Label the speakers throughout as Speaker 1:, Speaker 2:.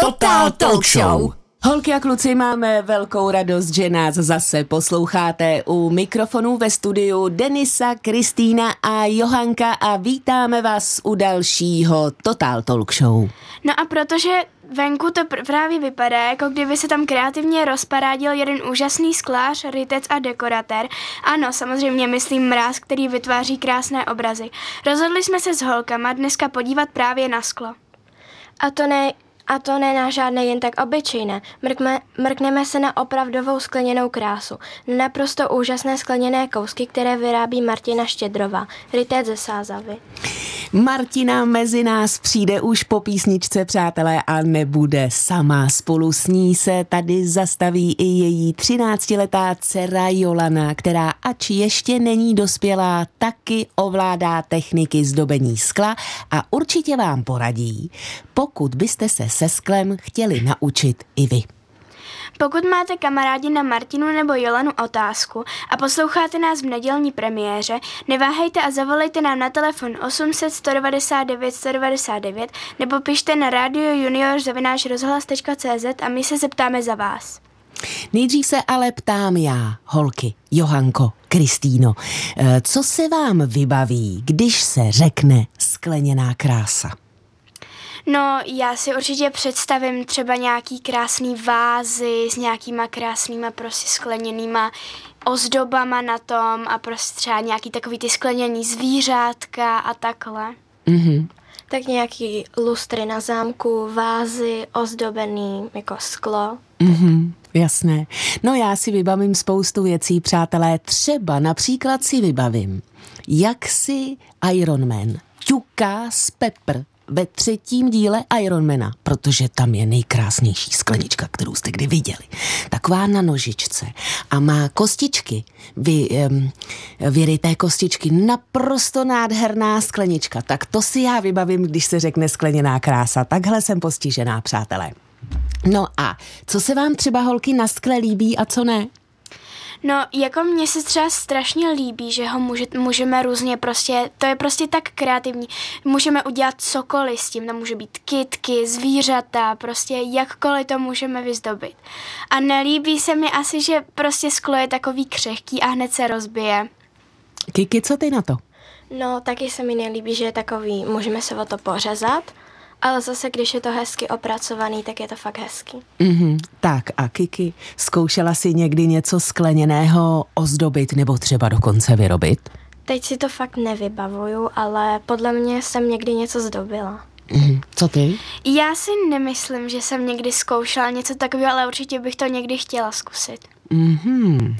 Speaker 1: Total Talk Show.
Speaker 2: Holky a kluci, máme velkou radost, že nás zase posloucháte u mikrofonu ve studiu Denisa, Kristýna a Johanka a vítáme vás u dalšího Total Talk Show.
Speaker 3: No a protože venku to pr- právě vypadá, jako kdyby se tam kreativně rozparádil jeden úžasný sklář, rytec a dekoratér. Ano, samozřejmě myslím mráz, který vytváří krásné obrazy. Rozhodli jsme se s holkama dneska podívat právě na sklo.
Speaker 4: A to ne, a to ne na žádné jen tak obyčejné. Mrkme, mrkneme se na opravdovou skleněnou krásu. Naprosto úžasné skleněné kousky, které vyrábí Martina Štědrová, rytec ze Sázavy.
Speaker 2: Martina mezi nás přijde už po písničce, přátelé, a nebude sama. Spolu s ní se tady zastaví i její 13-letá dcera Jolana, která ač ještě není dospělá, taky ovládá techniky zdobení skla a určitě vám poradí, pokud byste se se sklem chtěli naučit i vy.
Speaker 3: Pokud máte kamarádi na Martinu nebo Jolanu otázku a posloucháte nás v nedělní premiéře, neváhejte a zavolejte nám na telefon 800 199 199 nebo pište na radio junior rozhlas.cz a my se zeptáme za vás.
Speaker 2: Nejdřív se ale ptám já, holky, Johanko, Kristýno, eh, co se vám vybaví, když se řekne skleněná krása?
Speaker 3: No, já si určitě představím třeba nějaký krásný vázy s nějakýma krásnýma prostě skleněnýma ozdobama na tom a prostě třeba nějaký takový ty skleněný zvířátka a takhle.
Speaker 2: Mhm.
Speaker 4: Tak nějaký lustry na zámku, vázy, ozdobený jako sklo.
Speaker 2: Mhm, jasné. No já si vybavím spoustu věcí, přátelé. Třeba například si vybavím, jak si Iron Man ťuká z Pepper ve třetím díle Ironmana, protože tam je nejkrásnější sklenička, kterou jste kdy viděli. Taková na nožičce a má kostičky, vy, um, vyryté kostičky, naprosto nádherná sklenička. Tak to si já vybavím, když se řekne skleněná krása. Takhle jsem postižená, přátelé. No a co se vám třeba holky na skle líbí a co ne?
Speaker 3: No, jako mně se třeba strašně líbí, že ho může, můžeme různě prostě, to je prostě tak kreativní. Můžeme udělat cokoliv s tím, tam může být kitky, zvířata, prostě jakkoliv to můžeme vyzdobit. A nelíbí se mi asi, že prostě sklo je takový křehký a hned se rozbije.
Speaker 2: Kiki, co ty na to?
Speaker 4: No, taky se mi nelíbí, že je takový, můžeme se o to pořezat, ale zase, když je to hezky opracovaný, tak je to fakt hezký.
Speaker 2: Mhm. Tak a Kiki, zkoušela si někdy něco skleněného ozdobit nebo třeba dokonce vyrobit?
Speaker 4: Teď si to fakt nevybavuju, ale podle mě jsem někdy něco zdobila.
Speaker 2: Mhm. Co ty?
Speaker 3: Já si nemyslím, že jsem někdy zkoušela něco takového, ale určitě bych to někdy chtěla zkusit.
Speaker 2: Mhm.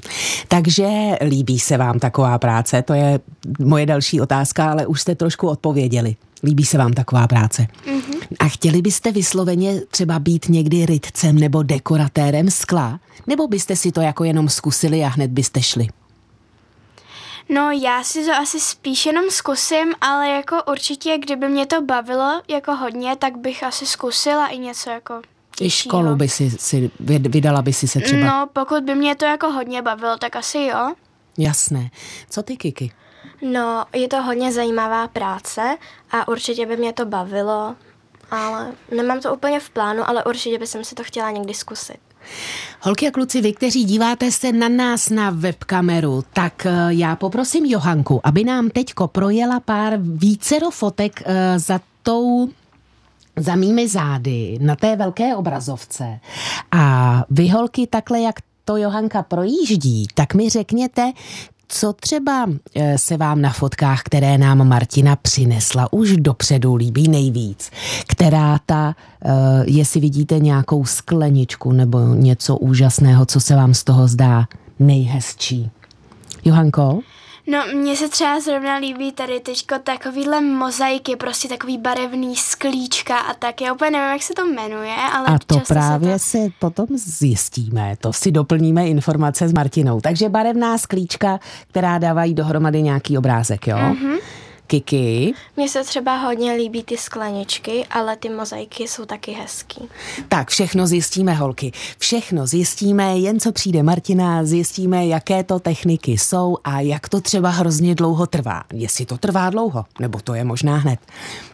Speaker 2: Takže líbí se vám taková práce? To je moje další otázka, ale už jste trošku odpověděli. Líbí se vám taková práce?
Speaker 3: Mhm.
Speaker 2: A chtěli byste vysloveně třeba být někdy rytcem nebo dekoratérem skla? Nebo byste si to jako jenom zkusili a hned byste šli?
Speaker 3: No, já si to asi spíš jenom zkusím, ale jako určitě, kdyby mě to bavilo jako hodně, tak bych asi zkusila i něco jako
Speaker 2: I školu by si, si vyd- vydala by si se třeba.
Speaker 3: No, pokud by mě to jako hodně bavilo, tak asi jo.
Speaker 2: Jasné. Co ty, Kiki?
Speaker 4: No, je to hodně zajímavá práce a určitě by mě to bavilo, ale nemám to úplně v plánu, ale určitě bych si to chtěla někdy zkusit.
Speaker 2: Holky a kluci, vy, kteří díváte se na nás na webkameru, tak eh, já poprosím Johanku, aby nám teďko projela pár vícero fotek eh, za tou za mými zády na té velké obrazovce. A vy holky takhle, jak to Johanka projíždí, tak mi řekněte, co třeba eh, se vám na fotkách, které nám Martina přinesla, už dopředu líbí nejvíc? Která ta, eh, jestli vidíte nějakou skleničku nebo něco úžasného, co se vám z toho zdá nejhezčí? Johanko?
Speaker 3: No, mně se třeba zrovna líbí tady teďko takovýhle mozaiky, prostě takový barevný sklíčka a tak. Já úplně nevím, jak se to jmenuje, ale
Speaker 2: A to právě
Speaker 3: se to...
Speaker 2: si potom zjistíme, to si doplníme informace s Martinou. Takže barevná sklíčka, která dávají dohromady nějaký obrázek, jo?
Speaker 3: Mhm.
Speaker 2: Mm-hmm. Kiki?
Speaker 4: Mně se třeba hodně líbí ty skleničky, ale ty mozaiky jsou taky hezký.
Speaker 2: Tak všechno zjistíme, holky. Všechno zjistíme, jen co přijde Martina, zjistíme, jaké to techniky jsou a jak to třeba hrozně dlouho trvá. Jestli to trvá dlouho, nebo to je možná hned.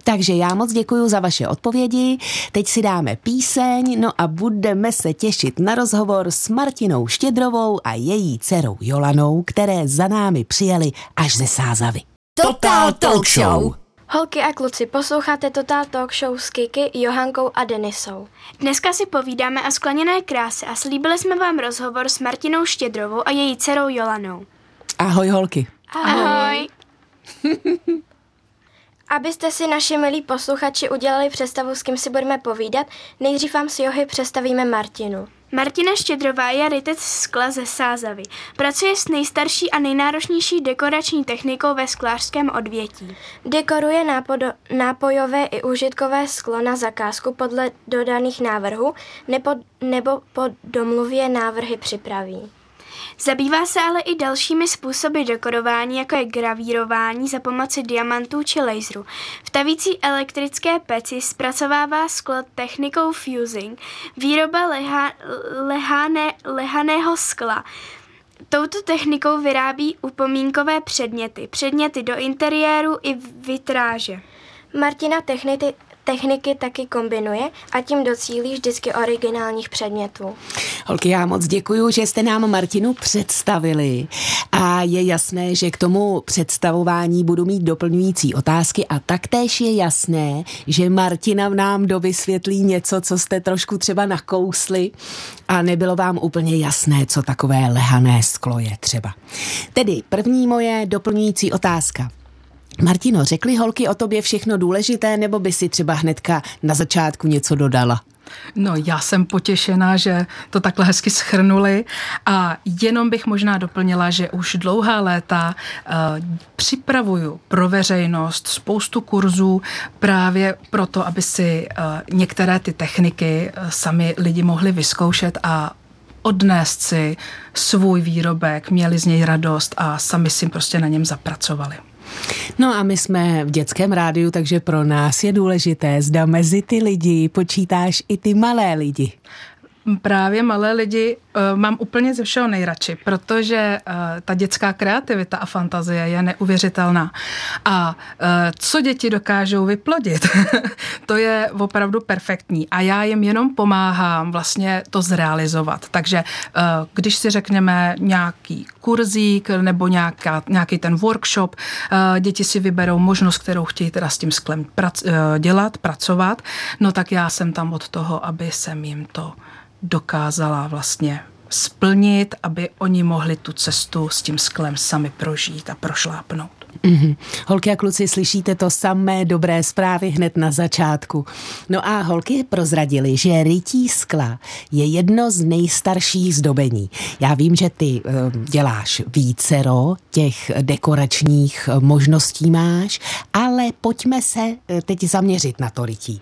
Speaker 2: Takže já moc děkuji za vaše odpovědi. Teď si dáme píseň, no a budeme se těšit na rozhovor s Martinou Štědrovou a její dcerou Jolanou, které za námi přijeli až ze Sázavy.
Speaker 1: Total Talk Show.
Speaker 4: Holky a kluci, posloucháte Total Talk Show s Kiki, Johankou a Denisou.
Speaker 3: Dneska si povídáme o skleněné kráse a slíbili jsme vám rozhovor s Martinou Štědrovou a její dcerou Jolanou.
Speaker 2: Ahoj holky.
Speaker 3: Ahoj.
Speaker 4: Abyste si naši milí posluchači udělali představu, s kým si budeme povídat, nejdřív vám s Johy představíme Martinu.
Speaker 3: Martina Štědrová je rytec skla ze Sázavy. Pracuje s nejstarší a nejnáročnější dekorační technikou ve sklářském odvětí.
Speaker 4: Dekoruje nápodo- nápojové i užitkové sklo na zakázku podle dodaných návrhů nebo, nebo po domluvě návrhy připraví.
Speaker 3: Zabývá se ale i dalšími způsoby dekorování, jako je gravírování za pomoci diamantů či laseru. V tavící elektrické peci zpracovává sklo technikou fusing, výroba leha, lehané, lehaného skla. Touto technikou vyrábí upomínkové předměty, předměty do interiéru i vitráže.
Speaker 4: Martina technity, techniky taky kombinuje a tím docílí vždycky originálních předmětů.
Speaker 2: Holky, já moc děkuji, že jste nám Martinu představili a je jasné, že k tomu představování budu mít doplňující otázky a taktéž je jasné, že Martina v nám dovysvětlí něco, co jste trošku třeba nakousli a nebylo vám úplně jasné, co takové lehané sklo je třeba. Tedy první moje doplňující otázka. Martino, řekli holky o tobě všechno důležité, nebo by si třeba hnedka na začátku něco dodala?
Speaker 5: No, já jsem potěšená, že to takhle hezky schrnuli a jenom bych možná doplnila, že už dlouhá léta uh, připravuju pro veřejnost spoustu kurzů právě proto, aby si uh, některé ty techniky uh, sami lidi mohli vyzkoušet a odnést si svůj výrobek, měli z něj radost a sami si prostě na něm zapracovali.
Speaker 2: No a my jsme v dětském rádiu, takže pro nás je důležité, zda mezi ty lidi počítáš i ty malé lidi.
Speaker 5: Právě malé lidi uh, mám úplně ze všeho nejradši, protože uh, ta dětská kreativita a fantazie je neuvěřitelná. A uh, co děti dokážou vyplodit, to je opravdu perfektní. A já jim jenom pomáhám vlastně to zrealizovat. Takže uh, když si řekneme nějaký kurzík nebo nějaká, nějaký ten workshop, uh, děti si vyberou možnost, kterou chtějí teda s tím sklem prac, uh, dělat, pracovat, no tak já jsem tam od toho, aby jsem jim to dokázala vlastně splnit, aby oni mohli tu cestu s tím sklem sami prožít a prošlápnout.
Speaker 2: Mm-hmm. Holky a kluci, slyšíte to samé dobré zprávy hned na začátku. No a holky prozradili, že rytí skla je jedno z nejstarších zdobení. Já vím, že ty uh, děláš vícero těch dekoračních možností máš, ale pojďme se teď zaměřit na to rytí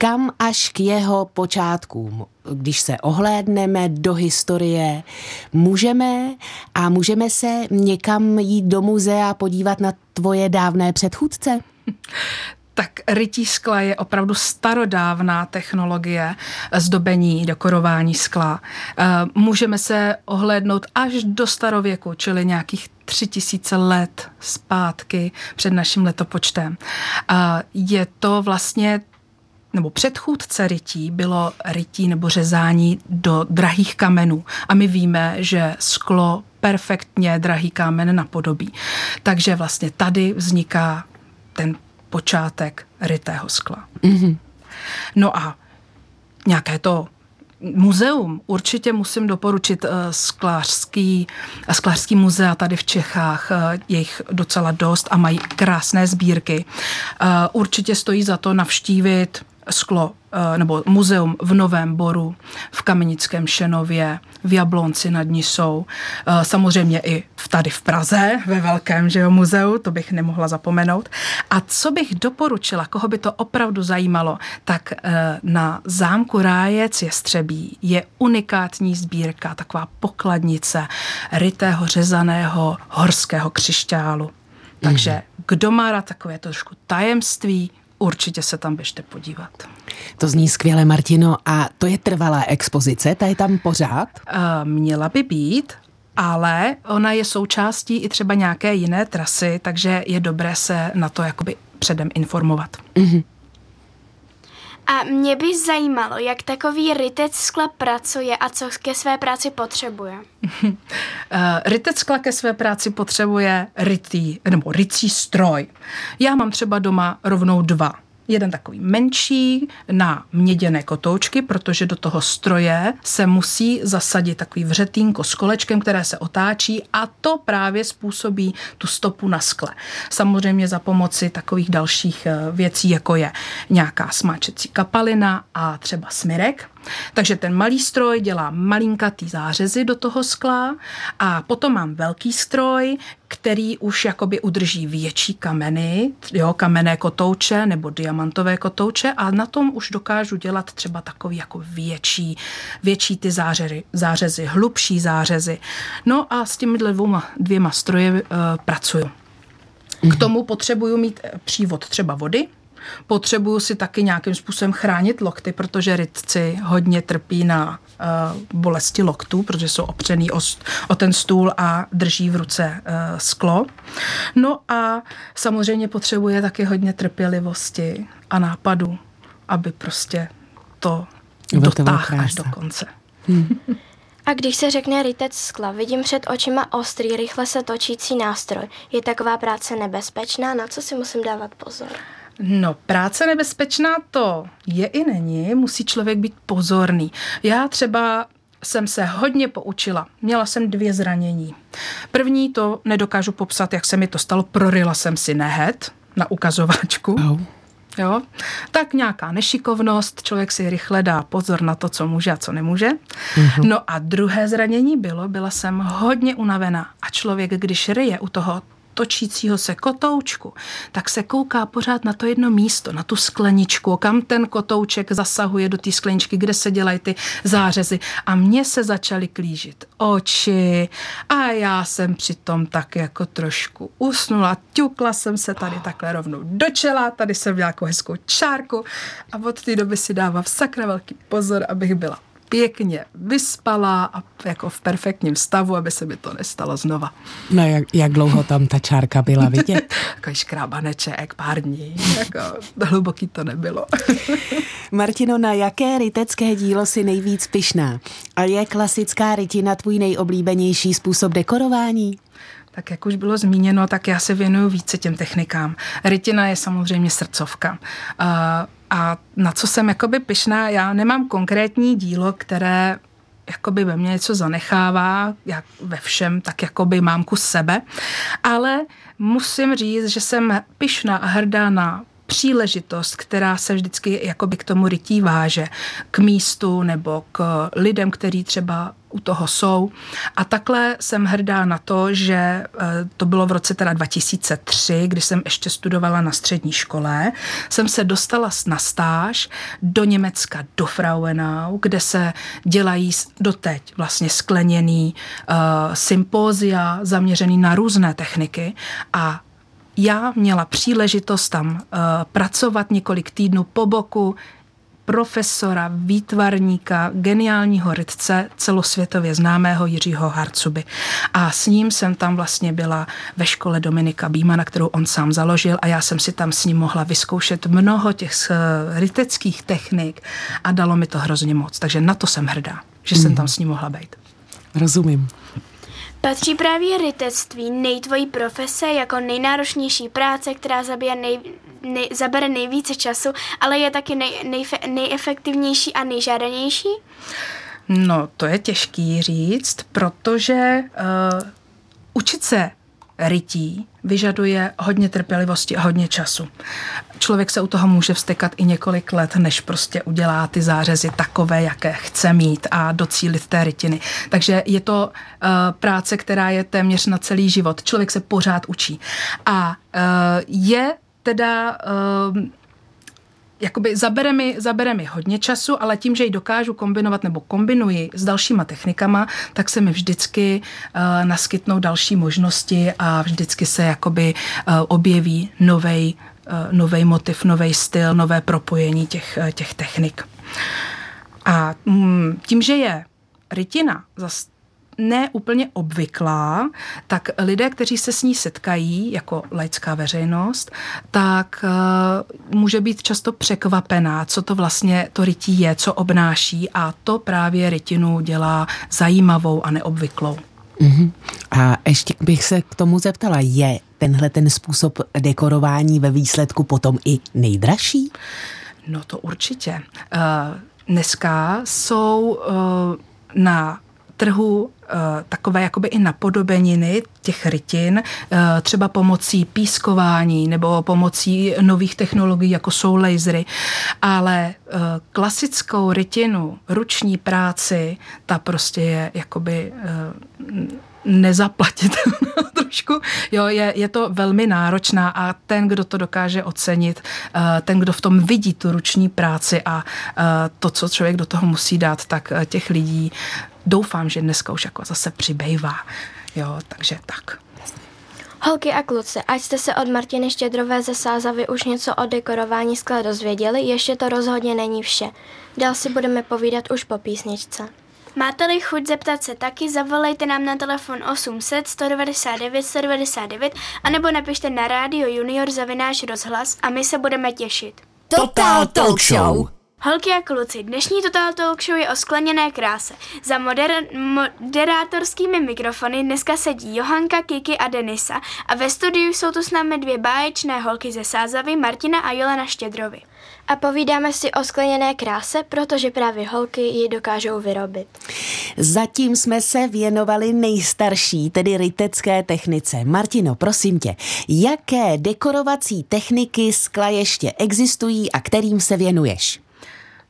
Speaker 2: kam až k jeho počátkům. Když se ohlédneme do historie, můžeme a můžeme se někam jít do muzea podívat na tvoje dávné předchůdce?
Speaker 5: tak rytí skla je opravdu starodávná technologie zdobení, dekorování skla. Eh, můžeme se ohlédnout až do starověku, čili nějakých tři tisíce let zpátky před naším letopočtem. Je to vlastně nebo předchůdce rytí bylo rytí nebo řezání do drahých kamenů. A my víme, že sklo perfektně drahý kámen napodobí. Takže vlastně tady vzniká ten počátek rytého skla. Mm-hmm. No a nějaké to muzeum. Určitě musím doporučit uh, sklářský, uh, sklářský muzea tady v Čechách. Uh, je jich docela dost a mají krásné sbírky. Uh, určitě stojí za to navštívit sklo eh, nebo muzeum v Novém Boru, v Kamenickém Šenově, v Jablonci nad Nisou, eh, samozřejmě i tady v Praze, ve velkém že jo, muzeu, to bych nemohla zapomenout. A co bych doporučila, koho by to opravdu zajímalo, tak eh, na zámku Rájec je Střebí. Je unikátní sbírka, taková pokladnice rytého řezaného horského křišťálu. Takže kdo má rád takové trošku tajemství, určitě se tam běžte podívat.
Speaker 2: To zní skvěle, Martino. A to je trvalá expozice, ta je tam pořád?
Speaker 5: Uh, měla by být, ale ona je součástí i třeba nějaké jiné trasy, takže je dobré se na to jakoby předem informovat. Mm-hmm.
Speaker 3: A mě by zajímalo, jak takový rytec skla pracuje a co ke své práci potřebuje.
Speaker 5: uh, rytec skla ke své práci potřebuje rytý, nebo rycí stroj. Já mám třeba doma rovnou dva jeden takový menší na měděné kotoučky, protože do toho stroje se musí zasadit takový vřetínko s kolečkem, které se otáčí a to právě způsobí tu stopu na skle. Samozřejmě za pomoci takových dalších eh, věcí, jako je nějaká smáčecí kapalina a třeba smirek. Takže ten malý stroj dělá malinkatý zářezy do toho skla a potom mám velký stroj, který už jakoby udrží větší kameny, jo, kamenné kotouče nebo diamantové kotouče a na tom už dokážu dělat třeba takový jako větší, větší ty zářezy, zářezy hlubší zářezy. No a s těmi dvěma, dvěma stroje uh, pracuju. K tomu potřebuju mít eh, přívod třeba vody, Potřebuju si taky nějakým způsobem chránit lokty, protože rytci hodně trpí na uh, bolesti loktů, protože jsou opřený o, o ten stůl a drží v ruce uh, sklo. No a samozřejmě potřebuje taky hodně trpělivosti a nápadu, aby prostě to dotáhl až do konce. Hmm.
Speaker 4: A když se řekne rytec skla, vidím před očima ostrý, rychle se točící nástroj. Je taková práce nebezpečná? Na co si musím dávat pozor?
Speaker 5: No, práce nebezpečná to je i není, musí člověk být pozorný. Já třeba jsem se hodně poučila. Měla jsem dvě zranění. První to nedokážu popsat, jak se mi to stalo. Prorila jsem si nehet na ukazováčku. Oh. Jo? Tak nějaká nešikovnost, člověk si rychle dá pozor na to, co může a co nemůže. Uh-huh. No a druhé zranění bylo, byla jsem hodně unavená a člověk, když ryje u toho točícího se kotoučku, tak se kouká pořád na to jedno místo, na tu skleničku, kam ten kotouček zasahuje do té skleničky, kde se dělají ty zářezy. A mně se začaly klížit oči a já jsem přitom tak jako trošku usnula, ťukla jsem se tady takhle rovnou do čela, tady jsem měla jako hezkou čárku a od té doby si dávám sakra velký pozor, abych byla pěkně vyspala a jako v perfektním stavu, aby se mi to nestalo znova.
Speaker 2: No jak, jak dlouho tam ta čárka byla vidět?
Speaker 5: Takový škrábaneček, pár dní, jako hluboký to nebylo.
Speaker 2: Martino, na jaké rytecké dílo si nejvíc pyšná? A je klasická rytina tvůj nejoblíbenější způsob dekorování?
Speaker 5: Tak jak už bylo zmíněno, tak já se věnuju více těm technikám. Rytina je samozřejmě srdcovka. Uh, a na co jsem jakoby pyšná, já nemám konkrétní dílo, které jakoby ve mně něco zanechává, jak ve všem, tak jakoby mám kus sebe, ale musím říct, že jsem pyšná a hrdá na příležitost, která se vždycky jakoby k tomu rytí váže, k místu nebo k lidem, kteří třeba u toho jsou. A takhle jsem hrdá na to, že eh, to bylo v roce teda 2003, kdy jsem ještě studovala na střední škole, jsem se dostala na stáž do Německa, do Frauenau, kde se dělají doteď vlastně skleněný uh, sympózia zaměřený na různé techniky a já měla příležitost tam uh, pracovat několik týdnů po boku profesora, výtvarníka, geniálního rytce, celosvětově známého Jiřího Harcuby. A s ním jsem tam vlastně byla ve škole Dominika Bímana, kterou on sám založil a já jsem si tam s ním mohla vyzkoušet mnoho těch eh, ryteckých technik a dalo mi to hrozně moc. Takže na to jsem hrdá, že jsem mhm. tam s ním mohla být.
Speaker 2: Rozumím.
Speaker 3: Patří právě rytectví nejtvojí profese jako nejnáročnější práce, která zabije nej, nej, zabere nejvíce času, ale je taky nej, nej, nejefektivnější a nejžádanější?
Speaker 5: No, to je těžký říct, protože uh, učit se rytí vyžaduje hodně trpělivosti a hodně času. Člověk se u toho může vstekat i několik let, než prostě udělá ty zářezy takové, jaké chce mít a docílit té rytiny. Takže je to uh, práce, která je téměř na celý život. Člověk se pořád učí. A uh, je teda uh, jakoby zabere mi, zabere mi hodně času, ale tím, že ji dokážu kombinovat nebo kombinuji s dalšíma technikama, tak se mi vždycky uh, naskytnou další možnosti a vždycky se jakoby uh, objeví novej, uh, novej motiv, nový styl, nové propojení těch, uh, těch technik. A mm, tím, že je rytina zase ne úplně obvyklá, tak lidé, kteří se s ní setkají jako laická veřejnost, tak uh, může být často překvapená, co to vlastně to rytí je, co obnáší a to právě rytinu dělá zajímavou a neobvyklou.
Speaker 2: Uh-huh. A ještě bych se k tomu zeptala, je tenhle ten způsob dekorování ve výsledku potom i nejdražší?
Speaker 5: No to určitě. Uh, dneska jsou uh, na trhu Eh, takové jakoby i napodobeniny těch rytin, eh, třeba pomocí pískování nebo pomocí nových technologií, jako jsou lasery, ale eh, klasickou rytinu, ruční práci, ta prostě je jakoby nezaplatit trošku. Jo, je, je to velmi náročná a ten, kdo to dokáže ocenit, ten, kdo v tom vidí tu ruční práci a to, co člověk do toho musí dát, tak těch lidí doufám, že dneska už jako zase přibývá. Jo, takže tak.
Speaker 4: Holky a kluci, ať jste se od Martiny Štědrové ze Sázavy už něco o dekorování skla dozvěděli, ještě to rozhodně není vše. Dál si budeme povídat už po písničce.
Speaker 3: Máte-li chuť zeptat se taky, zavolejte nám na telefon 800 199 199 anebo napište na rádio junior zavináš rozhlas a my se budeme těšit.
Speaker 1: Total Talk Show!
Speaker 3: Holky a kluci, dnešní Total Talk Show je o skleněné kráse. Za moder- moderátorskými mikrofony dneska sedí Johanka, Kiki a Denisa a ve studiu jsou tu s námi dvě báječné holky ze Sázavy, Martina a Jolena Štědrovi.
Speaker 4: A povídáme si o skleněné kráse, protože právě holky ji dokážou vyrobit.
Speaker 2: Zatím jsme se věnovali nejstarší, tedy rytecké technice. Martino, prosím tě, jaké dekorovací techniky skla ještě existují a kterým se věnuješ?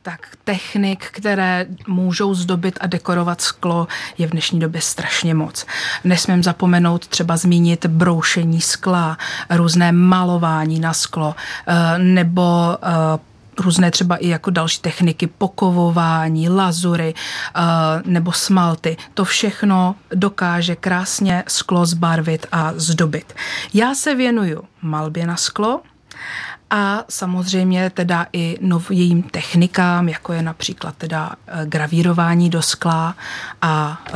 Speaker 5: Tak technik, které můžou zdobit a dekorovat sklo, je v dnešní době strašně moc. Nesmím zapomenout třeba zmínit broušení skla, různé malování na sklo, eh, nebo eh, různé třeba i jako další techniky, pokovování, lazury eh, nebo smalty. To všechno dokáže krásně sklo zbarvit a zdobit. Já se věnuju malbě na sklo, a samozřejmě teda i novým technikám, jako je například teda eh, gravírování do skla a eh,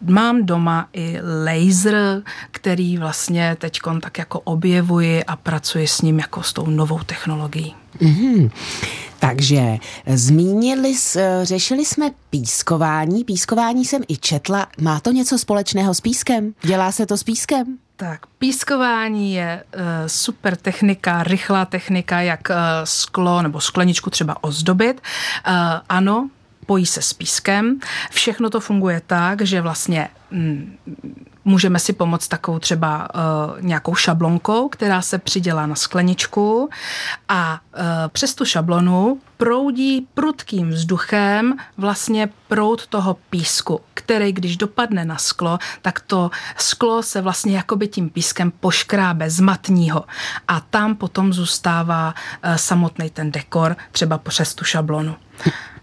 Speaker 5: mám doma i laser, který vlastně teď tak jako objevuji a pracuji s ním jako s tou novou technologií. Mm-hmm.
Speaker 2: Takže zmínili, řešili jsme pískování. Pískování jsem i četla. Má to něco společného s pískem? Dělá se to s pískem?
Speaker 5: Tak, pískování je uh, super technika, rychlá technika, jak uh, sklo nebo skleničku třeba ozdobit. Uh, ano, pojí se s pískem. Všechno to funguje tak, že vlastně mm, můžeme si pomoct takovou třeba uh, nějakou šablonkou, která se přidělá na skleničku a uh, přes tu šablonu proudí prudkým vzduchem vlastně proud toho písku, který když dopadne na sklo, tak to sklo se vlastně jakoby tím pískem poškrábe z matního a tam potom zůstává uh, samotný ten dekor třeba přes tu šablonu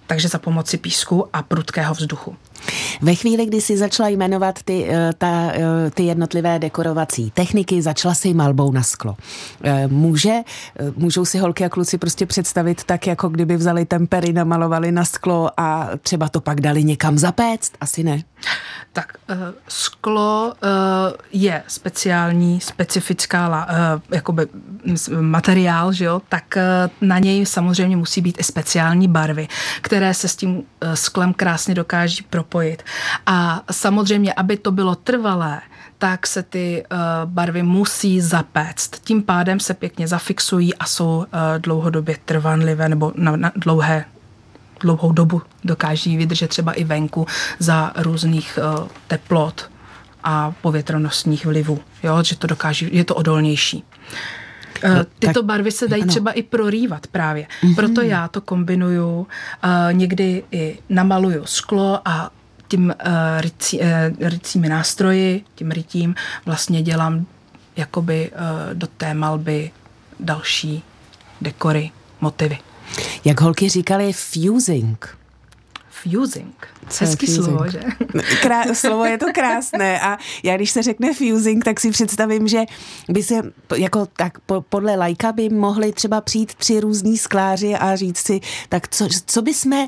Speaker 5: takže za pomoci písku a prudkého vzduchu.
Speaker 2: Ve chvíli, kdy si začala jmenovat ty, eh, ta, eh, ty jednotlivé dekorovací techniky, začala si malbou na sklo. Eh, může, můžou si holky a kluci prostě představit tak, jako kdyby vzali tempery, namalovali na sklo a třeba to pak dali někam zapéct? Asi ne.
Speaker 5: Tak sklo je speciální, specifická jakoby materiál, že jo? tak na něj samozřejmě musí být i speciální barvy, které se s tím sklem krásně dokáží propojit. A samozřejmě, aby to bylo trvalé, tak se ty uh, barvy musí zapéct. Tím pádem se pěkně zafixují a jsou uh, dlouhodobě trvanlivé nebo na, na dlouhé dlouhou dobu dokáží vydržet třeba i venku za různých uh, teplot a povětrnostních vlivů, jo, že to dokáží, je to odolnější. Uh, tyto barvy se dají ano. třeba i prorývat právě. Mm-hmm. Proto já to kombinuju, někdy i namaluju sklo a tím uh, rycí, uh, rycími nástroji, tím rytím vlastně dělám jakoby uh, do té malby další dekory motivy.
Speaker 2: Jak holky říkali, fusing.
Speaker 5: Fusing.
Speaker 2: Co
Speaker 5: Hezký
Speaker 2: fusing?
Speaker 5: slovo, že?
Speaker 2: Krá- slovo je to krásné a já když se řekne fusing, tak si představím, že by se jako tak po, podle lajka by mohli třeba přijít tři různí skláři a říct si, tak co, co by jsme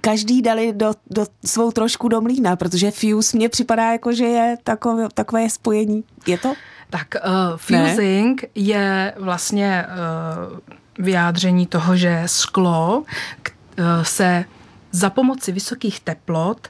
Speaker 2: každý dali do, do svou trošku do mlína, protože fuse mně připadá jako, že je takové, takové spojení. Je to?
Speaker 5: Tak uh, fusing ne? je vlastně uh, vyjádření toho, že sklo k, uh, se za pomoci vysokých teplot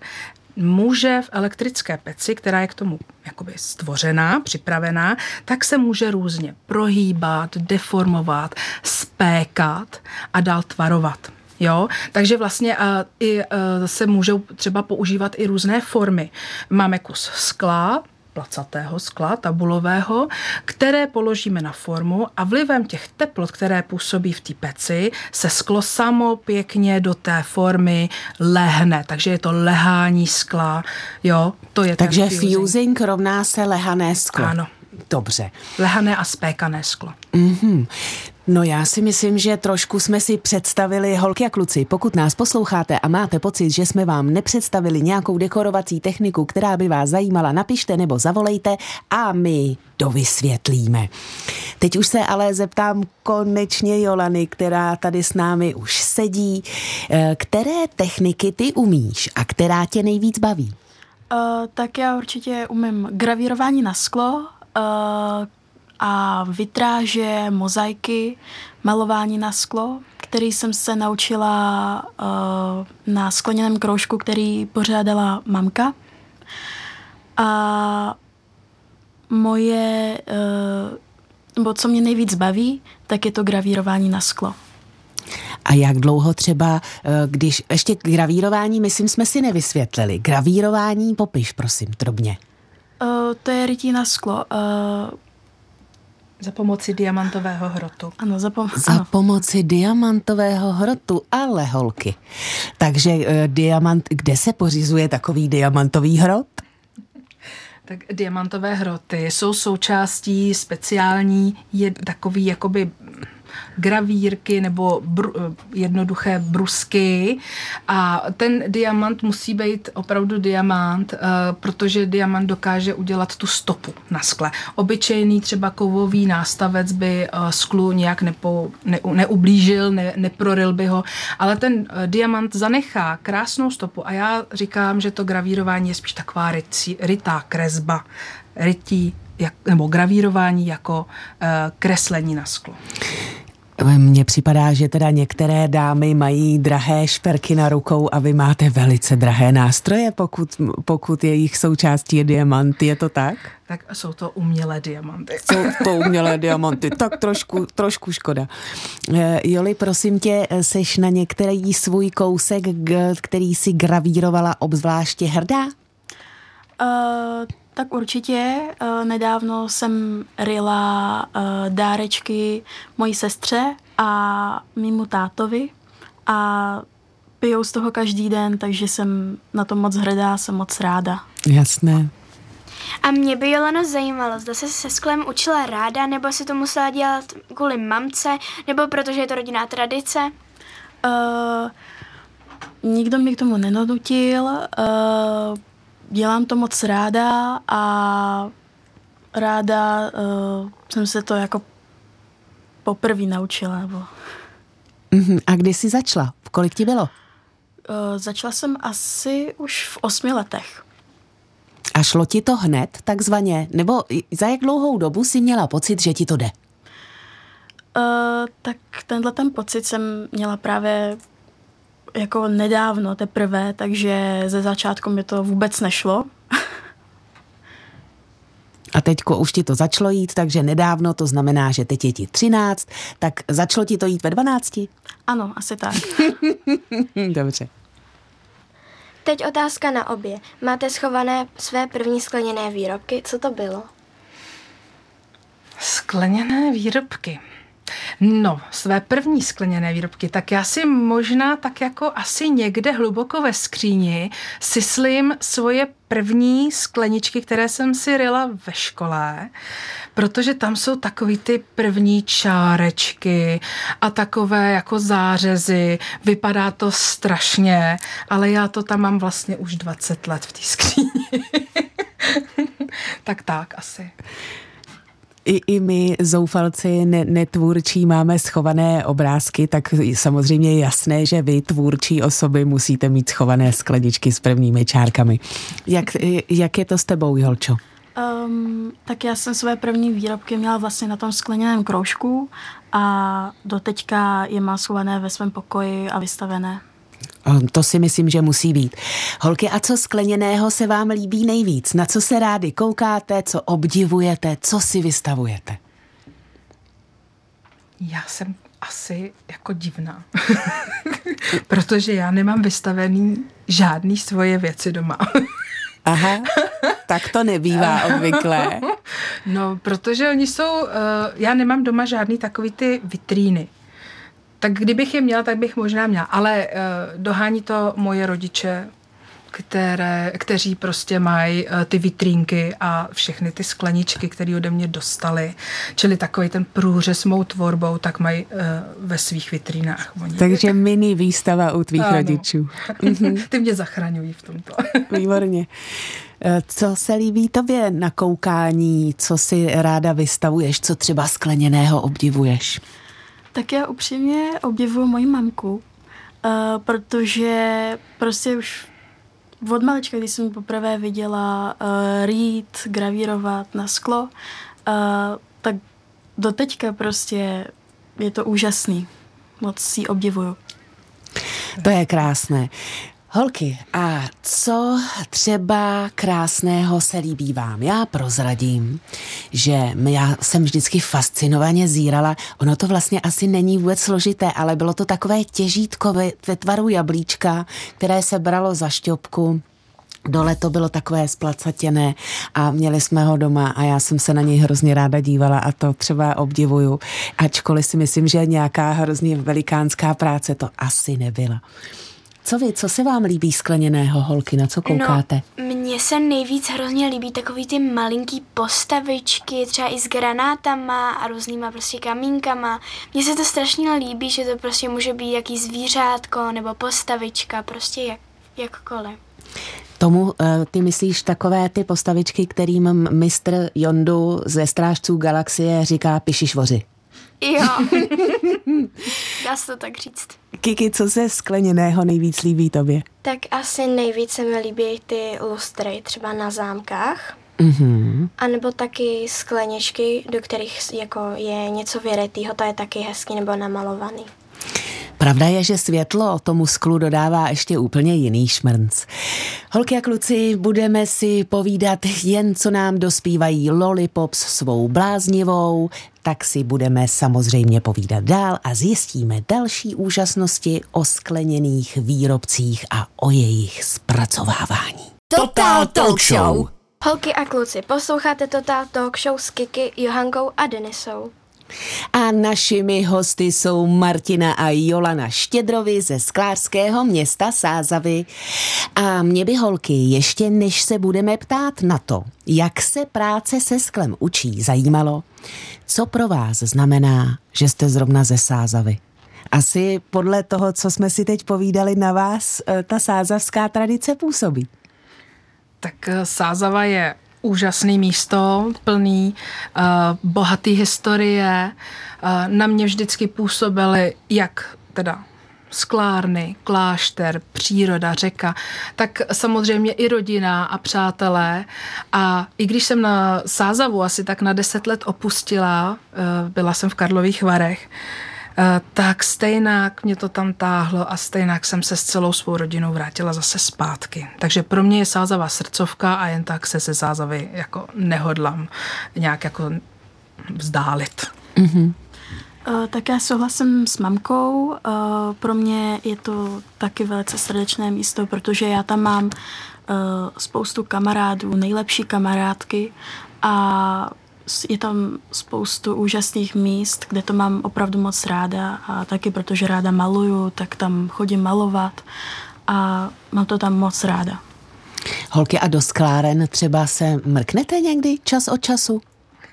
Speaker 5: může v elektrické peci, která je k tomu jakoby stvořená, připravená, tak se může různě prohýbat, deformovat, spékat a dál tvarovat. Jo, takže vlastně uh, i uh, se můžou třeba používat i různé formy. Máme kus skla, placatého skla, tabulového, které položíme na formu a vlivem těch teplot, které působí v té peci, se sklo samo pěkně do té formy lehne. Takže je to lehání skla. Jo, to je
Speaker 2: Takže
Speaker 5: ten fusing.
Speaker 2: fusing rovná se lehané sklo.
Speaker 5: Ano.
Speaker 2: Dobře.
Speaker 5: Lehané a spékané sklo.
Speaker 2: Mm-hmm. No já si myslím, že trošku jsme si představili, holky a kluci, pokud nás posloucháte a máte pocit, že jsme vám nepředstavili nějakou dekorovací techniku, která by vás zajímala, napište nebo zavolejte a my dovysvětlíme. Teď už se ale zeptám konečně Jolany, která tady s námi už sedí. Eh, Které techniky ty umíš a která tě nejvíc baví?
Speaker 1: Uh, tak já určitě umím gravírování na sklo uh, a vitráže, mozaiky, malování na sklo, který jsem se naučila uh, na skleněném kroužku, který pořádala mamka. A moje, uh, nebo co mě nejvíc baví, tak je to gravírování na sklo.
Speaker 2: A jak dlouho třeba, eh, když ještě gravírování, myslím, jsme si nevysvětlili. Gravírování popiš, prosím, drobně.
Speaker 1: Uh, to je rytí na sklo. Uh,
Speaker 5: Za pomoci diamantového hrotu.
Speaker 1: ano, zapom...
Speaker 2: Za
Speaker 1: ano.
Speaker 2: pomoci diamantového hrotu, ale holky. Takže eh, diamant, kde se pořizuje takový diamantový hrot?
Speaker 5: Tak diamantové hroty jsou součástí speciální je, takový jakoby gravírky nebo br, jednoduché brusky a ten diamant musí být opravdu diamant, uh, protože diamant dokáže udělat tu stopu na skle. Obyčejný třeba kovový nástavec by uh, sklu nějak nepo, ne, neublížil, ne, neproril by ho, ale ten diamant zanechá krásnou stopu a já říkám, že to gravírování je spíš taková rytí, rytá kresba, rytí jak, nebo gravírování jako uh, kreslení na sklo.
Speaker 2: Mně připadá, že teda některé dámy mají drahé šperky na rukou a vy máte velice drahé nástroje, pokud, pokud jejich součástí je diamant. Je to tak?
Speaker 5: Tak jsou to umělé diamanty.
Speaker 2: Jsou to umělé diamanty, tak trošku, trošku škoda. Eh, Joli, prosím tě, seš na některý svůj kousek, který si gravírovala obzvláště hrdá?
Speaker 1: Uh, tak určitě. Uh, nedávno jsem ryla uh, dárečky mojí sestře a mýmu tátovi a pijou z toho každý den, takže jsem na to moc hrdá, jsem moc ráda.
Speaker 2: Jasné.
Speaker 3: A mě by Jolano zajímalo, zda se se sklem učila ráda, nebo si to musela dělat kvůli mamce, nebo protože je to rodinná tradice.
Speaker 1: Uh, nikdo mě k tomu nenadutil, uh, dělám to moc ráda a ráda uh, jsem se to jako poprvé naučila. Nebo,
Speaker 2: Mhm. A kdy jsi začala? V kolik ti bylo?
Speaker 1: uh, začala jsem asi už v osmi letech.
Speaker 2: A šlo ti to hned, takzvaně? Nebo za jak dlouhou dobu si měla pocit, že ti to jde?
Speaker 1: Uh, tak tenhle ten pocit jsem měla právě jako nedávno teprve, takže ze začátku mi to vůbec nešlo.
Speaker 2: A teďko už ti to začalo jít, takže nedávno, to znamená, že teď je ti 13, tak začalo ti to jít ve 12?
Speaker 1: Ano, asi tak.
Speaker 2: Dobře.
Speaker 4: Teď otázka na obě. Máte schované své první skleněné výrobky? Co to bylo?
Speaker 5: Skleněné výrobky. No, své první skleněné výrobky, tak já si možná tak jako asi někde hluboko ve skříni syslím svoje první skleničky, které jsem si ryla ve škole, protože tam jsou takový ty první čárečky a takové jako zářezy. Vypadá to strašně, ale já to tam mám vlastně už 20 let v té skříni. tak tak asi
Speaker 2: i, i my zoufalci ne, netvůrčí máme schované obrázky, tak samozřejmě je jasné, že vy tvůrčí osoby musíte mít schované skleničky s prvními čárkami. Jak, jak je to s tebou, Jolčo?
Speaker 1: Um, tak já jsem své první výrobky měla vlastně na tom skleněném kroužku a doteďka je má schované ve svém pokoji a vystavené.
Speaker 2: To si myslím, že musí být. Holky, a co skleněného se vám líbí nejvíc? Na co se rádi koukáte, co obdivujete, co si vystavujete?
Speaker 5: Já jsem asi jako divná, protože já nemám vystavený žádný svoje věci doma.
Speaker 2: Aha, tak to nebývá obvykle.
Speaker 5: No, protože oni jsou, eh, já nemám doma žádný takový ty vitríny. Tak kdybych je měla, tak bych možná měla. Ale uh, dohání to moje rodiče, které, kteří prostě mají uh, ty vitrínky a všechny ty skleničky, které ode mě dostali, čili takový ten průřez mou tvorbou, tak mají uh, ve svých vitrínách.
Speaker 2: Oni. Takže mini výstava u tvých ano. rodičů.
Speaker 5: Mhm. ty mě zachraňují v tomto.
Speaker 2: Výborně. Co se líbí tobě na koukání? Co si ráda vystavuješ? Co třeba skleněného obdivuješ?
Speaker 1: Tak já upřímně obdivuju moji mamku, uh, protože prostě už od malička, když jsem poprvé viděla uh, rýt, gravírovat na sklo, uh, tak doteďka prostě je to úžasný. Moc si obdivuju.
Speaker 2: To je krásné. Holky, a co třeba krásného se líbí vám? Já prozradím, že já jsem vždycky fascinovaně zírala. Ono to vlastně asi není vůbec složité, ale bylo to takové těžítko ve, ve tvaru jablíčka, které se bralo za šťopku. Dole to bylo takové splacatěné a měli jsme ho doma a já jsem se na něj hrozně ráda dívala a to třeba obdivuju. Ačkoliv si myslím, že nějaká hrozně velikánská práce to asi nebyla. Co vy, co se vám líbí skleněného holky, na co no, koukáte?
Speaker 3: No, mně se nejvíc hrozně líbí takový ty malinký postavičky, třeba i s granátama a různýma prostě kamínkama. Mně se to strašně líbí, že to prostě může být jaký zvířátko nebo postavička, prostě jak, jakkoliv.
Speaker 2: Tomu eh, ty myslíš takové ty postavičky, kterým mistr Jondu ze Strážců galaxie říká pišišvoři?
Speaker 3: Jo, dá se to tak říct.
Speaker 2: Kiki, co se skleněného nejvíc líbí tobě?
Speaker 4: Tak asi nejvíc se mi líbí ty lustry, třeba na zámkách.
Speaker 2: Mm-hmm.
Speaker 4: A nebo taky skleničky, do kterých jako je něco věretýho, to je taky hezky nebo namalovaný.
Speaker 2: Pravda je, že světlo tomu sklu dodává ještě úplně jiný šmrnc. Holky a kluci, budeme si povídat jen, co nám dospívají Lollipops svou bláznivou, tak si budeme samozřejmě povídat dál a zjistíme další úžasnosti o skleněných výrobcích a o jejich zpracovávání.
Speaker 4: Total Talk Show! Holky a kluci, posloucháte Total Talk Show s Kiki, Johankou a Denisou.
Speaker 2: A našimi hosty jsou Martina a Jolana Štědrovi ze sklářského města Sázavy. A mě by holky, ještě než se budeme ptát na to, jak se práce se sklem učí, zajímalo, co pro vás znamená, že jste zrovna ze Sázavy. Asi podle toho, co jsme si teď povídali na vás, eh, ta sázavská tradice působí.
Speaker 5: Tak eh, Sázava je úžasné místo, plný uh, bohatý historie. Uh, na mě vždycky působily jak teda sklárny, klášter, příroda, řeka, tak samozřejmě i rodina a přátelé. A i když jsem na Sázavu asi tak na deset let opustila, byla jsem v Karlových Varech, Eh, tak stejnak mě to tam táhlo a stejnak jsem se s celou svou rodinou vrátila zase zpátky. Takže pro mě je Sázava srdcovka a jen tak se se Sázavy jako nehodlám nějak jako vzdálit.
Speaker 1: Mm-hmm. Tak já souhlasím s mamkou. Eh, pro mě je to taky velice srdečné místo, protože já tam mám spoustu kamarádů, nejlepší kamarádky a je tam spoustu úžasných míst, kde to mám opravdu moc ráda a taky protože ráda maluju, tak tam chodím malovat a mám to tam moc ráda.
Speaker 2: Holky a do skláren třeba se mrknete někdy čas od času?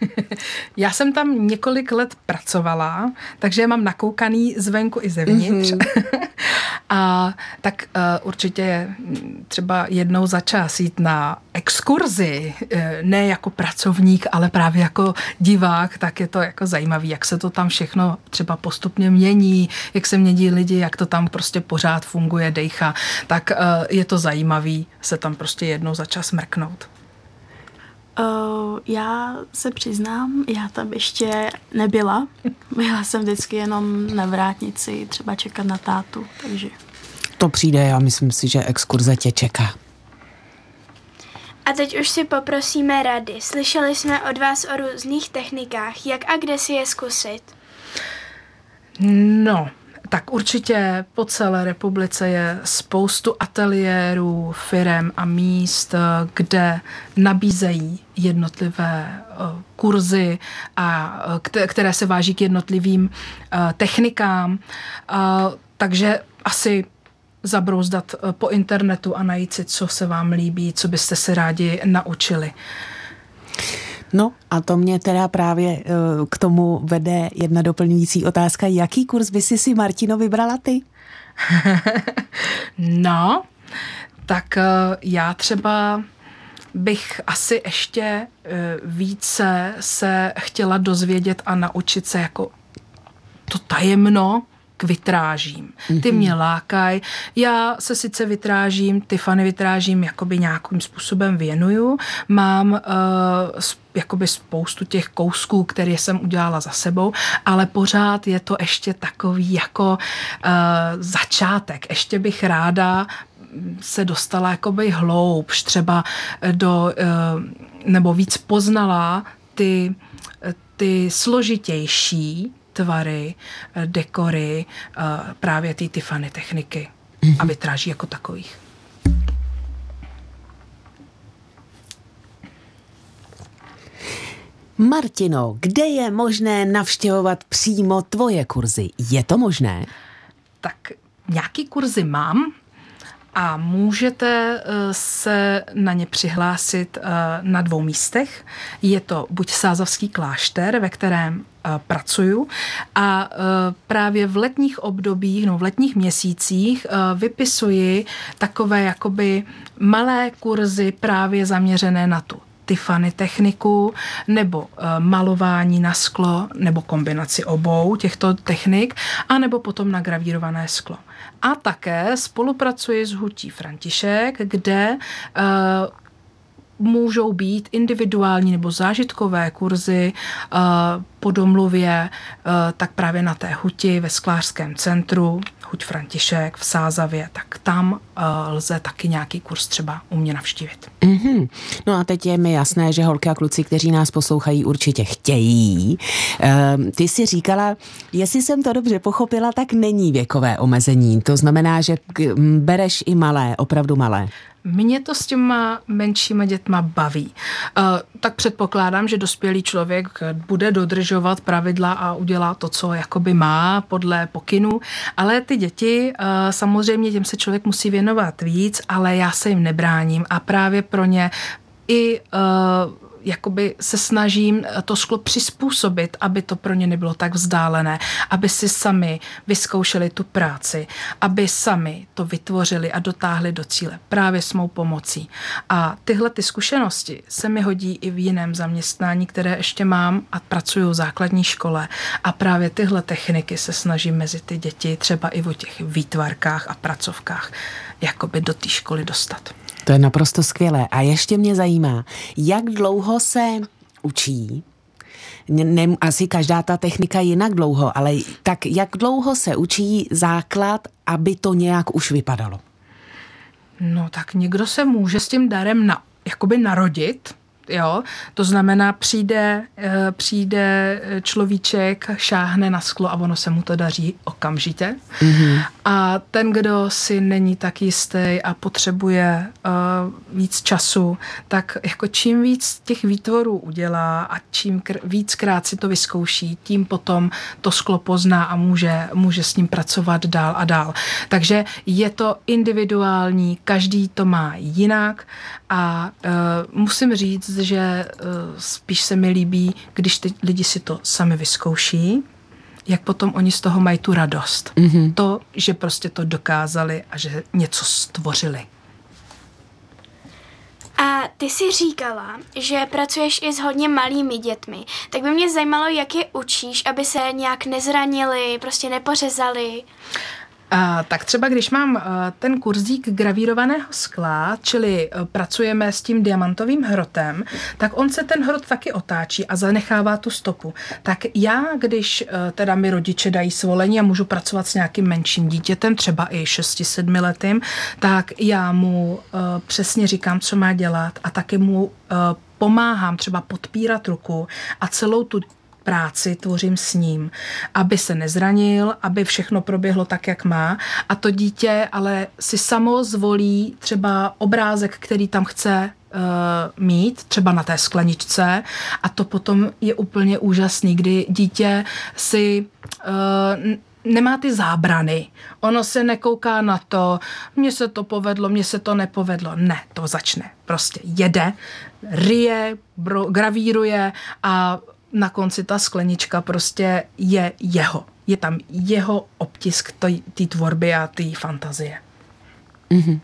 Speaker 5: Já jsem tam několik let pracovala, takže mám nakoukaný zvenku i zevnitř. Mm-hmm. a tak uh, určitě třeba jednou za čas jít na exkurzi, eh, ne jako pracovník, ale právě jako divák, tak je to jako zajímavý, jak se to tam všechno třeba postupně mění, jak se mění lidi, jak to tam prostě pořád funguje, dejcha, tak uh, je to zajímavý se tam prostě jednou za čas mrknout.
Speaker 1: Uh, já se přiznám, já tam ještě nebyla. Byla jsem vždycky jenom na vrátnici, třeba čekat na tátu, takže...
Speaker 2: To přijde, já myslím si, že exkurze tě čeká.
Speaker 3: A teď už si poprosíme rady. Slyšeli jsme od vás o různých technikách. Jak a kde si je zkusit?
Speaker 5: No, tak určitě po celé republice je spoustu ateliérů, firem a míst, kde nabízejí jednotlivé eh, kurzy, a, eh, které se váží k jednotlivým eh, technikám. Takže asi zabrouzdat po internetu a najít si, co se vám líbí, co byste se rádi naučili.
Speaker 2: No a to mě teda právě eh, k tomu vede jedna doplňující otázka. Jaký kurz by si si Martino vybrala ty?
Speaker 5: no, tak eh, já třeba bych asi ještě eh, více se chtěla dozvědět a naučit se jako to tajemno k vitrážím. Ty mě lákají. Já se sice vytrážím, ty fany vytrážím, jakoby nějakým způsobem věnuju. Mám uh, jakoby spoustu těch kousků, které jsem udělala za sebou, ale pořád je to ještě takový jako uh, začátek. Ještě bych ráda se dostala jakoby hloubš, třeba do, uh, nebo víc poznala ty, ty složitější tvary, eh, dekory, eh, právě ty Tiffany techniky a vytráží jako takových.
Speaker 2: Martino, kde je možné navštěvovat přímo tvoje kurzy? Je to možné?
Speaker 5: Tak nějaký kurzy mám, a můžete eh, se na ně přihlásit na dvou místech. Je to buď Sázavský klášter, ve kterém pracuju a právě v letních obdobích, no v letních měsících vypisuji takové jakoby malé kurzy právě zaměřené na tu Tiffany techniku nebo malování na sklo nebo kombinaci obou těchto technik a nebo potom na gravírované sklo. A také spolupracuji s Hutí František, kde můžou být individuální nebo zážitkové kurzy uh, po domluvě, uh, tak právě na té huti ve sklářském centru, huť František v Sázavě, tak tam uh, lze taky nějaký kurz třeba u mě navštívit.
Speaker 2: Mm-hmm. No a teď je mi jasné, že holky a kluci, kteří nás poslouchají, určitě chtějí. Uh, ty si říkala, jestli jsem to dobře pochopila, tak není věkové omezení. To znamená, že bereš i malé, opravdu malé.
Speaker 5: Mě to s těma menšíma dětma baví. Uh, tak předpokládám, že dospělý člověk bude dodržovat pravidla a udělá to, co jakoby má podle pokynů, ale ty děti, uh, samozřejmě těm se člověk musí věnovat víc, ale já se jim nebráním a právě pro ně i uh, jakoby se snažím to sklo přizpůsobit, aby to pro ně nebylo tak vzdálené, aby si sami vyzkoušeli tu práci, aby sami to vytvořili a dotáhli do cíle právě s mou pomocí. A tyhle ty zkušenosti se mi hodí i v jiném zaměstnání, které ještě mám a pracuju v základní škole a právě tyhle techniky se snažím mezi ty děti třeba i o těch výtvarkách a pracovkách jakoby do té školy dostat.
Speaker 2: To je naprosto skvělé. A ještě mě zajímá, jak dlouho se učí ne, asi každá ta technika jinak dlouho, ale tak jak dlouho se učí základ, aby to nějak už vypadalo?
Speaker 5: No tak někdo se může s tím darem na, jakoby narodit, Jo? To znamená, přijde, eh, přijde človíček, šáhne na sklo a ono se mu to daří okamžitě. Mm-hmm. A ten, kdo si není tak jistý a potřebuje uh, víc času, tak jako čím víc těch výtvorů udělá a čím kr- víckrát si to vyzkouší, tím potom to sklo pozná a může, může s ním pracovat dál a dál. Takže je to individuální, každý to má jinak a uh, musím říct, že uh, spíš se mi líbí, když ty lidi si to sami vyzkouší, jak potom oni z toho mají tu radost. Mm-hmm. To, že prostě to dokázali a že něco stvořili.
Speaker 3: A ty jsi říkala, že pracuješ i s hodně malými dětmi. Tak by mě zajímalo, jak je učíš, aby se nějak nezranili, prostě nepořezali.
Speaker 5: A, tak třeba když mám a, ten kurzík gravírovaného skla, čili a, pracujeme s tím diamantovým hrotem, tak on se ten hrot taky otáčí a zanechává tu stopu. Tak já, když a, teda mi rodiče dají svolení a můžu pracovat s nějakým menším dítětem, třeba i 6-7 letým, tak já mu a, přesně říkám, co má dělat a taky mu a, pomáhám třeba podpírat ruku a celou tu práci tvořím s ním, aby se nezranil, aby všechno proběhlo tak, jak má. A to dítě ale si samo zvolí třeba obrázek, který tam chce uh, mít, třeba na té skleničce a to potom je úplně úžasný, kdy dítě si uh, nemá ty zábrany. Ono se nekouká na to, mně se to povedlo, mně se to nepovedlo. Ne, to začne. Prostě jede, rije, bro, gravíruje a na konci ta sklenička prostě je jeho. Je tam jeho obtisk té tvorby a té fantazie. Mm-hmm.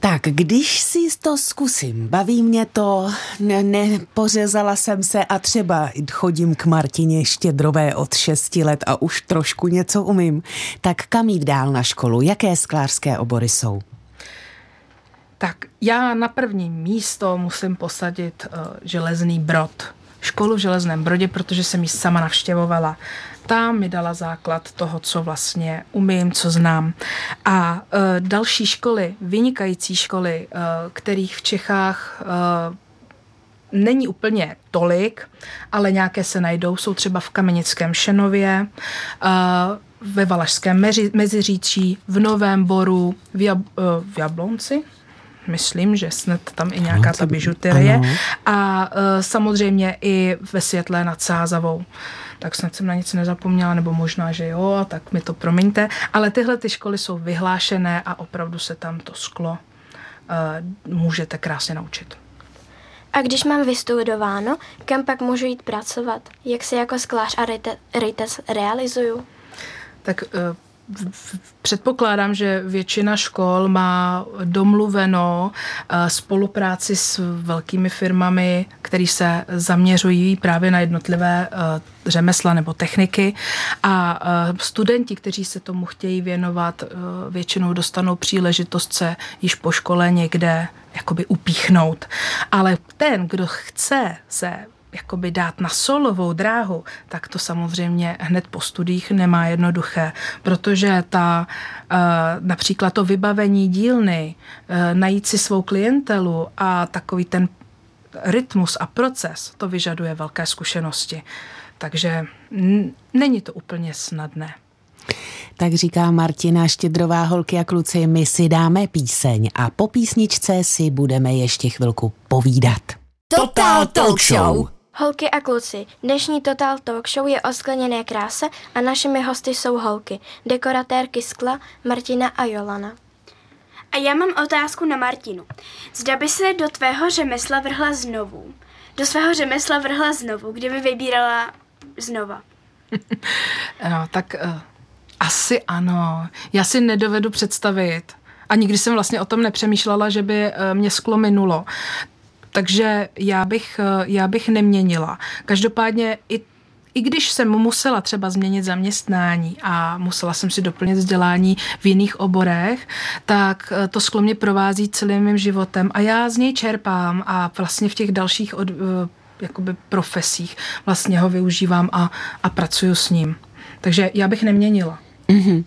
Speaker 2: Tak, když si to zkusím, baví mě to, ne, nepořezala jsem se a třeba chodím k Martině Štědrové od 6 let a už trošku něco umím, tak kam jít dál na školu? Jaké sklářské obory jsou?
Speaker 5: Tak já na první místo musím posadit uh, železný brod školu v Železném Brodě, protože jsem ji sama navštěvovala. Tam mi dala základ toho, co vlastně umím, co znám. A e, další školy, vynikající školy, e, kterých v Čechách e, není úplně tolik, ale nějaké se najdou, jsou třeba v Kamenickém Šenově, e, ve Valašském Meziříčí, v Novém Boru, v, Jab, e, v Jablonci, myslím, že snad tam i nějaká ta bižuterie. A uh, samozřejmě i ve světle nad Sázavou tak snad jsem na nic nezapomněla, nebo možná, že jo, tak mi to promiňte. Ale tyhle ty školy jsou vyhlášené a opravdu se tam to sklo uh, můžete krásně naučit.
Speaker 4: A když mám vystudováno, kam pak můžu jít pracovat? Jak se jako sklář a rejtec realizuju?
Speaker 5: Tak uh, předpokládám, že většina škol má domluveno eh, spolupráci s velkými firmami, které se zaměřují právě na jednotlivé eh, řemesla nebo techniky a eh, studenti, kteří se tomu chtějí věnovat, většinou dostanou příležitost se již po škole někde jakoby upíchnout. Ale ten, kdo chce se jakoby dát na solovou dráhu, tak to samozřejmě hned po studiích nemá jednoduché, protože ta eh, například to vybavení dílny, eh, najít si svou klientelu a takový ten rytmus a proces, to vyžaduje velké zkušenosti. Takže není to úplně snadné.
Speaker 2: Tak říká Martina Štědrová, holky a kluci, my si dáme píseň a po písničce si budeme ještě chvilku povídat.
Speaker 4: Total Talk Show! Holky a kluci, dnešní Total Talk Show je o skleněné kráse a našimi hosty jsou holky, dekoratérky skla Martina a Jolana.
Speaker 3: A já mám otázku na Martinu. Zda by se do tvého řemesla vrhla znovu. Do svého řemesla vrhla znovu, kdyby vybírala znova.
Speaker 5: no, tak uh, asi ano. Já si nedovedu představit, a nikdy jsem vlastně o tom nepřemýšlela, že by uh, mě sklo minulo. Takže já bych, eh, já bych neměnila. Každopádně i i když jsem musela třeba změnit zaměstnání a musela jsem si doplnit vzdělání v jiných oborech, tak eh, to sklo mě provází celým mým životem a já z něj čerpám a vlastně v těch dalších od, eh, jakoby profesích vlastně ho využívám a, a pracuju s ním. Takže já bych neměnila. Mm-hmm.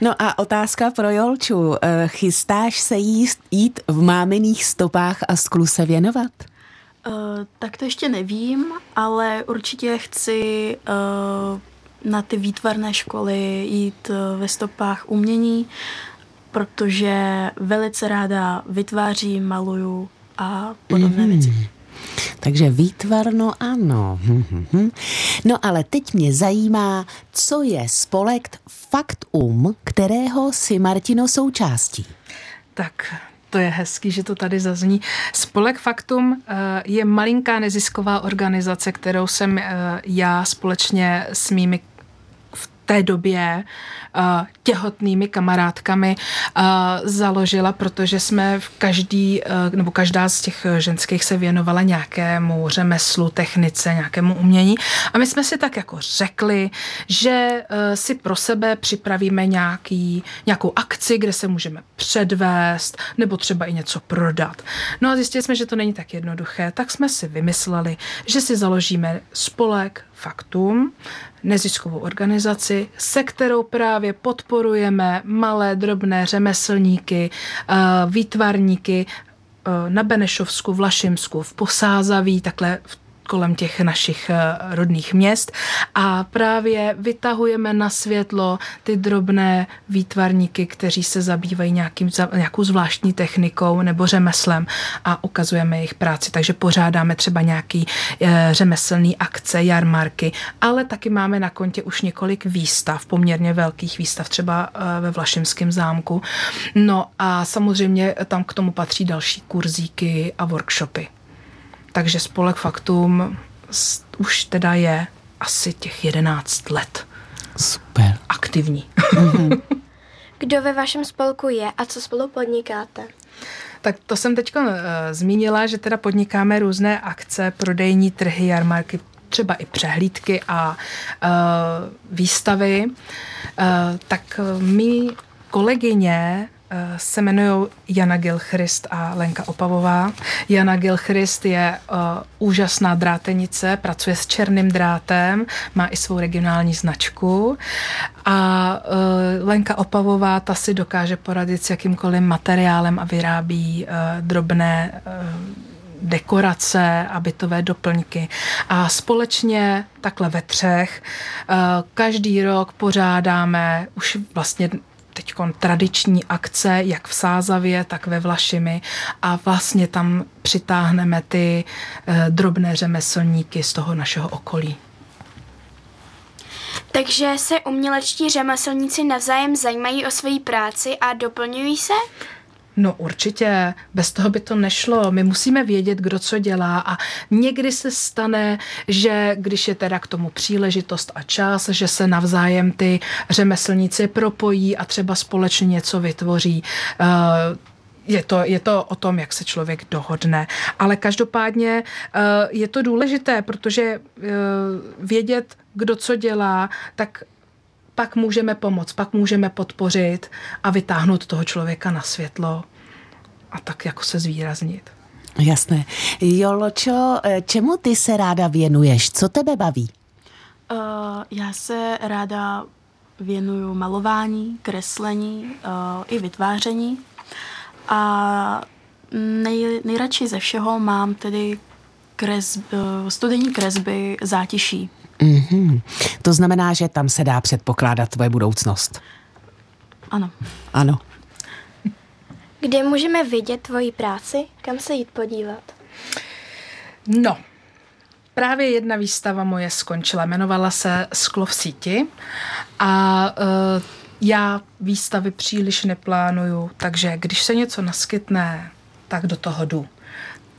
Speaker 2: No a otázka pro Jolču. Eh, chystáš se jíst, jít v mámených stopách a sklu se věnovat?
Speaker 1: Uh, tak to ještě nevím, ale určitě chci uh, na ty výtvarné školy jít uh, ve stopách umění, protože velice ráda vytvářím, maluju a podobné mm-hmm. věci.
Speaker 2: Takže výtvarno ano. No ale teď mě zajímá, co je spolek Faktum, kterého si Martino součástí.
Speaker 5: Tak to je hezký, že to tady zazní. Spolek Faktum eh, je malinká nezisková organizace, kterou jsem eh, já společně s mými té době uh, těhotnými kamarádkami uh, založila, protože jsme v každý, uh, nebo každá z těch ženských se věnovala nějakému řemeslu, technice, nějakému umění. A my jsme si tak jako řekli, že si pro sebe připravíme nějaký, nějakou akci, kde se můžeme předvést, nebo třeba i něco prodat. No a zjistili jsme, že to není tak jednoduché, tak jsme si vymysleli, že si založíme spolek Faktum, neziskovou organizaci, se kterou právě podporujeme malé, drobné řemeslníky, eh, výtvarníky eh, na Benešovsku, v Lašimsku, v Posázaví, takhle v kolem těch našich eh, rodných měst a právě vytahujeme na světlo ty drobné výtvarníky, kteří se zabývají nějakým, nějakou zvláštní technikou nebo řemeslem a ukazujeme jejich práci. Takže pořádáme třeba nějaký eh, řemeslný akce, jarmarky, ale taky máme na kontě už několik výstav, poměrně velkých výstav, třeba eh, ve Vlašimském zámku. No a samozřejmě tam k tomu patří další kurzíky a workshopy. Takže spolek Faktum už teda je asi těch 11 let.
Speaker 2: Super.
Speaker 5: Aktivní.
Speaker 4: Kdo ve vašem spolku je a co spolu podnikáte?
Speaker 5: Tak to jsem teď uh, zmínila, že teda podnikáme různé akce, prodejní trhy, jarmarky, třeba i přehlídky a uh, výstavy. Uh, tak my kolegyně Eh, se jmenují Jana Gilchrist a Lenka Opavová. Jana Gilchrist je uh, úžasná drátenice, pracuje s černým drátem, má i svou regionální značku a uh, Lenka Opavová, ta si dokáže poradit s jakýmkoliv materiálem a vyrábí uh, drobné dekorace a bytové doplňky. A společně takhle ve třech každý rok pořádáme už vlastně teď tradiční akce, jak v Sázavě, tak ve Vlašimi a vlastně tam přitáhneme ty eh, drobné řemeslníky z toho našeho okolí.
Speaker 3: Takže se umělečtí řemeslníci navzájem zajímají o svoji práci a doplňují se?
Speaker 5: No určitě, bez toho by to nešlo. My musíme vědět, kdo co dělá a někdy se stane, že když je teda k tomu příležitost a čas, že se navzájem ty řemeslníci propojí a třeba společně něco vytvoří. Uh, je to, je to o tom, jak se člověk dohodne. Ale každopádně uh, je to důležité, protože uh, vědět, kdo co dělá, tak pak můžeme pomoct, pak můžeme podpořit a vytáhnout toho člověka na světlo a tak jako se zvýraznit.
Speaker 2: Jasné. Joločo, eh, čemu ty se ráda věnuješ? Co tebe baví?
Speaker 1: Uh, já se ráda věnuju malování, kreslení uh, i vytváření. A nej, nejradši ze všeho mám tedy kres, uh, studijní kresby zátiší.
Speaker 2: Mm-hmm. To znamená, že tam se dá předpokládat tvoje budoucnost.
Speaker 1: Ano.
Speaker 2: Ano.
Speaker 4: Kde můžeme vidět tvoji práci? Kam se jít podívat?
Speaker 5: No, právě jedna výstava moje skončila. Jmenovala se Sklo v síti a uh, já výstavy příliš neplánuju, takže když se něco naskytne, tak do toho jdu.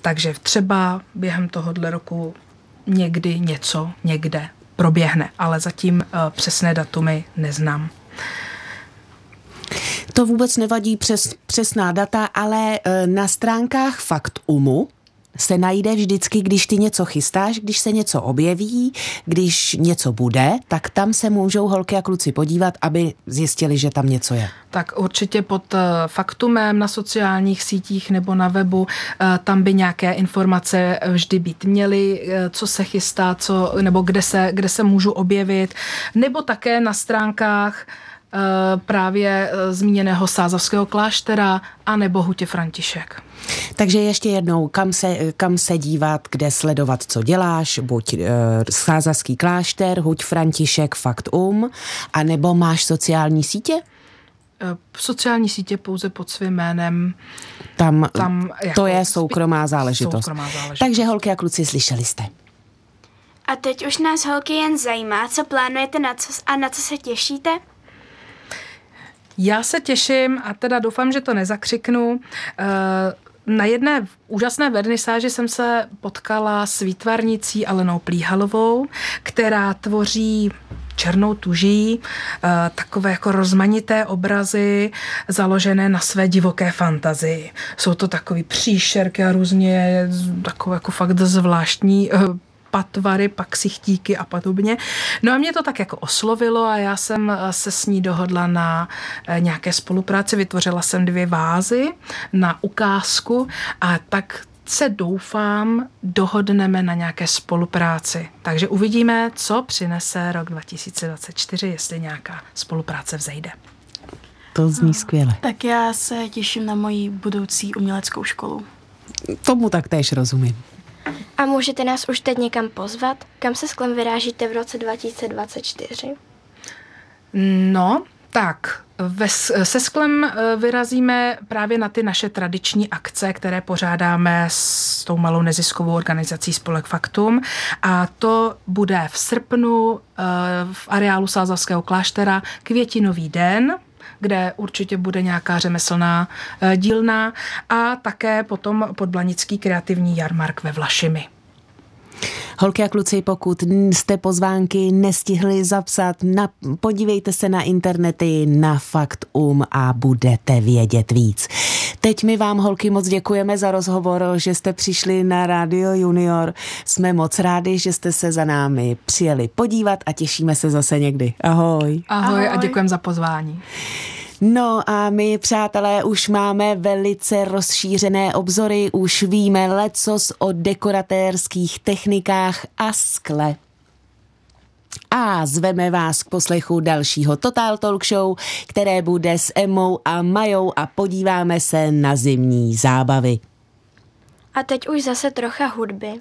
Speaker 5: Takže třeba během tohohle roku někdy něco někde proběhne, ale zatím uh, přesné datumy neznám.
Speaker 2: To vůbec nevadí přes, přesná data, ale uh, na stránkách Faktumu se najde vždycky, když ty něco chystáš, když se něco objeví, když něco bude, tak tam se můžou holky a kluci podívat, aby zjistili, že tam něco je.
Speaker 5: Tak určitě pod eh, faktumem na sociálních sítích nebo na webu, eh, tam by nějaké informace vždy být měly, eh, co se chystá, co, nebo kde se, kde se můžu objevit, nebo také na stránkách právě zmíněného Sázavského kláštera a nebo Hutě František.
Speaker 2: Takže ještě jednou, kam se, kam se dívat, kde sledovat, co děláš, buď e, Sázavský klášter, Huť František, Fakt Um, a nebo máš sociální sítě?
Speaker 5: sociální sítě pouze pod svým jménem.
Speaker 2: Tam, tam jako to je soukromá záležitost. soukromá záležitost. Takže holky a kluci, slyšeli jste.
Speaker 3: A teď už nás holky jen zajímá, co plánujete na co, a na co se těšíte?
Speaker 5: Já se těším a teda doufám, že to nezakřiknu. Eh, na jedné úžasné vernisáži jsem se potkala s výtvarnicí Alenou Plíhalovou, která tvoří černou tuží, eh, takové jako rozmanité obrazy založené na své divoké fantazii. Jsou to takové příšerky a různě takové jako fakt zvláštní eh, patvary, pak ksichtíky a podobně. No a mě to tak jako oslovilo a já jsem eh, se s ní dohodla na nějaké spolupráci. Vytvořila jsem dvě vázy na ukázku a tak se doufám dohodneme na nějaké spolupráci. Takže uvidíme, co přinese rok 2024, jestli nějaká spolupráce vzejde.
Speaker 2: To zní skvěle.
Speaker 1: Tak já se těším na moji budoucí uměleckou školu.
Speaker 2: Tomu tak též rozumím.
Speaker 4: A můžete nás už teď někam pozvat? Kam se sklem vyrážíte v roce 2024?
Speaker 5: No, tak, ve, se sklem eh, vyrazíme právě na ty naše tradiční akce, které pořádáme s tou malou neziskovou organizací Spolek Faktum a to bude v srpnu eh, v areálu Sázavského kláštera Květinový den, kde určitě bude nějaká řemeslná eh, dílna a také potom podblanický kreativní jarmark ve Vlašimi.
Speaker 2: Holky a kluci, pokud jste pozvánky nestihli zapsat, na, podívejte se na internety na Fakt Um a budete vědět víc. Teď my vám, holky, moc děkujeme za rozhovor, že jste přišli na Radio Junior. Jsme moc rádi, že jste se za námi přijeli podívat a těšíme se zase někdy. Ahoj.
Speaker 5: Ahoj, Ahoj. a děkujeme za pozvání.
Speaker 2: No a my, přátelé, už máme velice rozšířené obzory, už víme lecos o dekoratérských technikách a skle. A zveme vás k poslechu dalšího Total Talk Show, které bude s Emou a Majou a podíváme se na zimní zábavy.
Speaker 4: A teď už zase trocha hudby.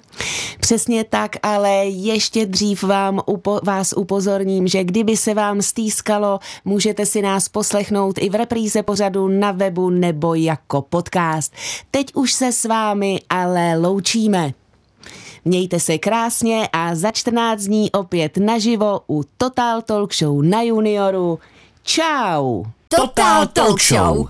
Speaker 2: Přesně tak, ale ještě dřív vám upo- vás upozorním, že kdyby se vám stýskalo, můžete si nás poslechnout i v repríze pořadu na webu nebo jako podcast. Teď už se s vámi ale loučíme. Mějte se krásně a za 14 dní opět naživo u Total Talk Show na Junioru. Ciao!
Speaker 6: Total Talk Show!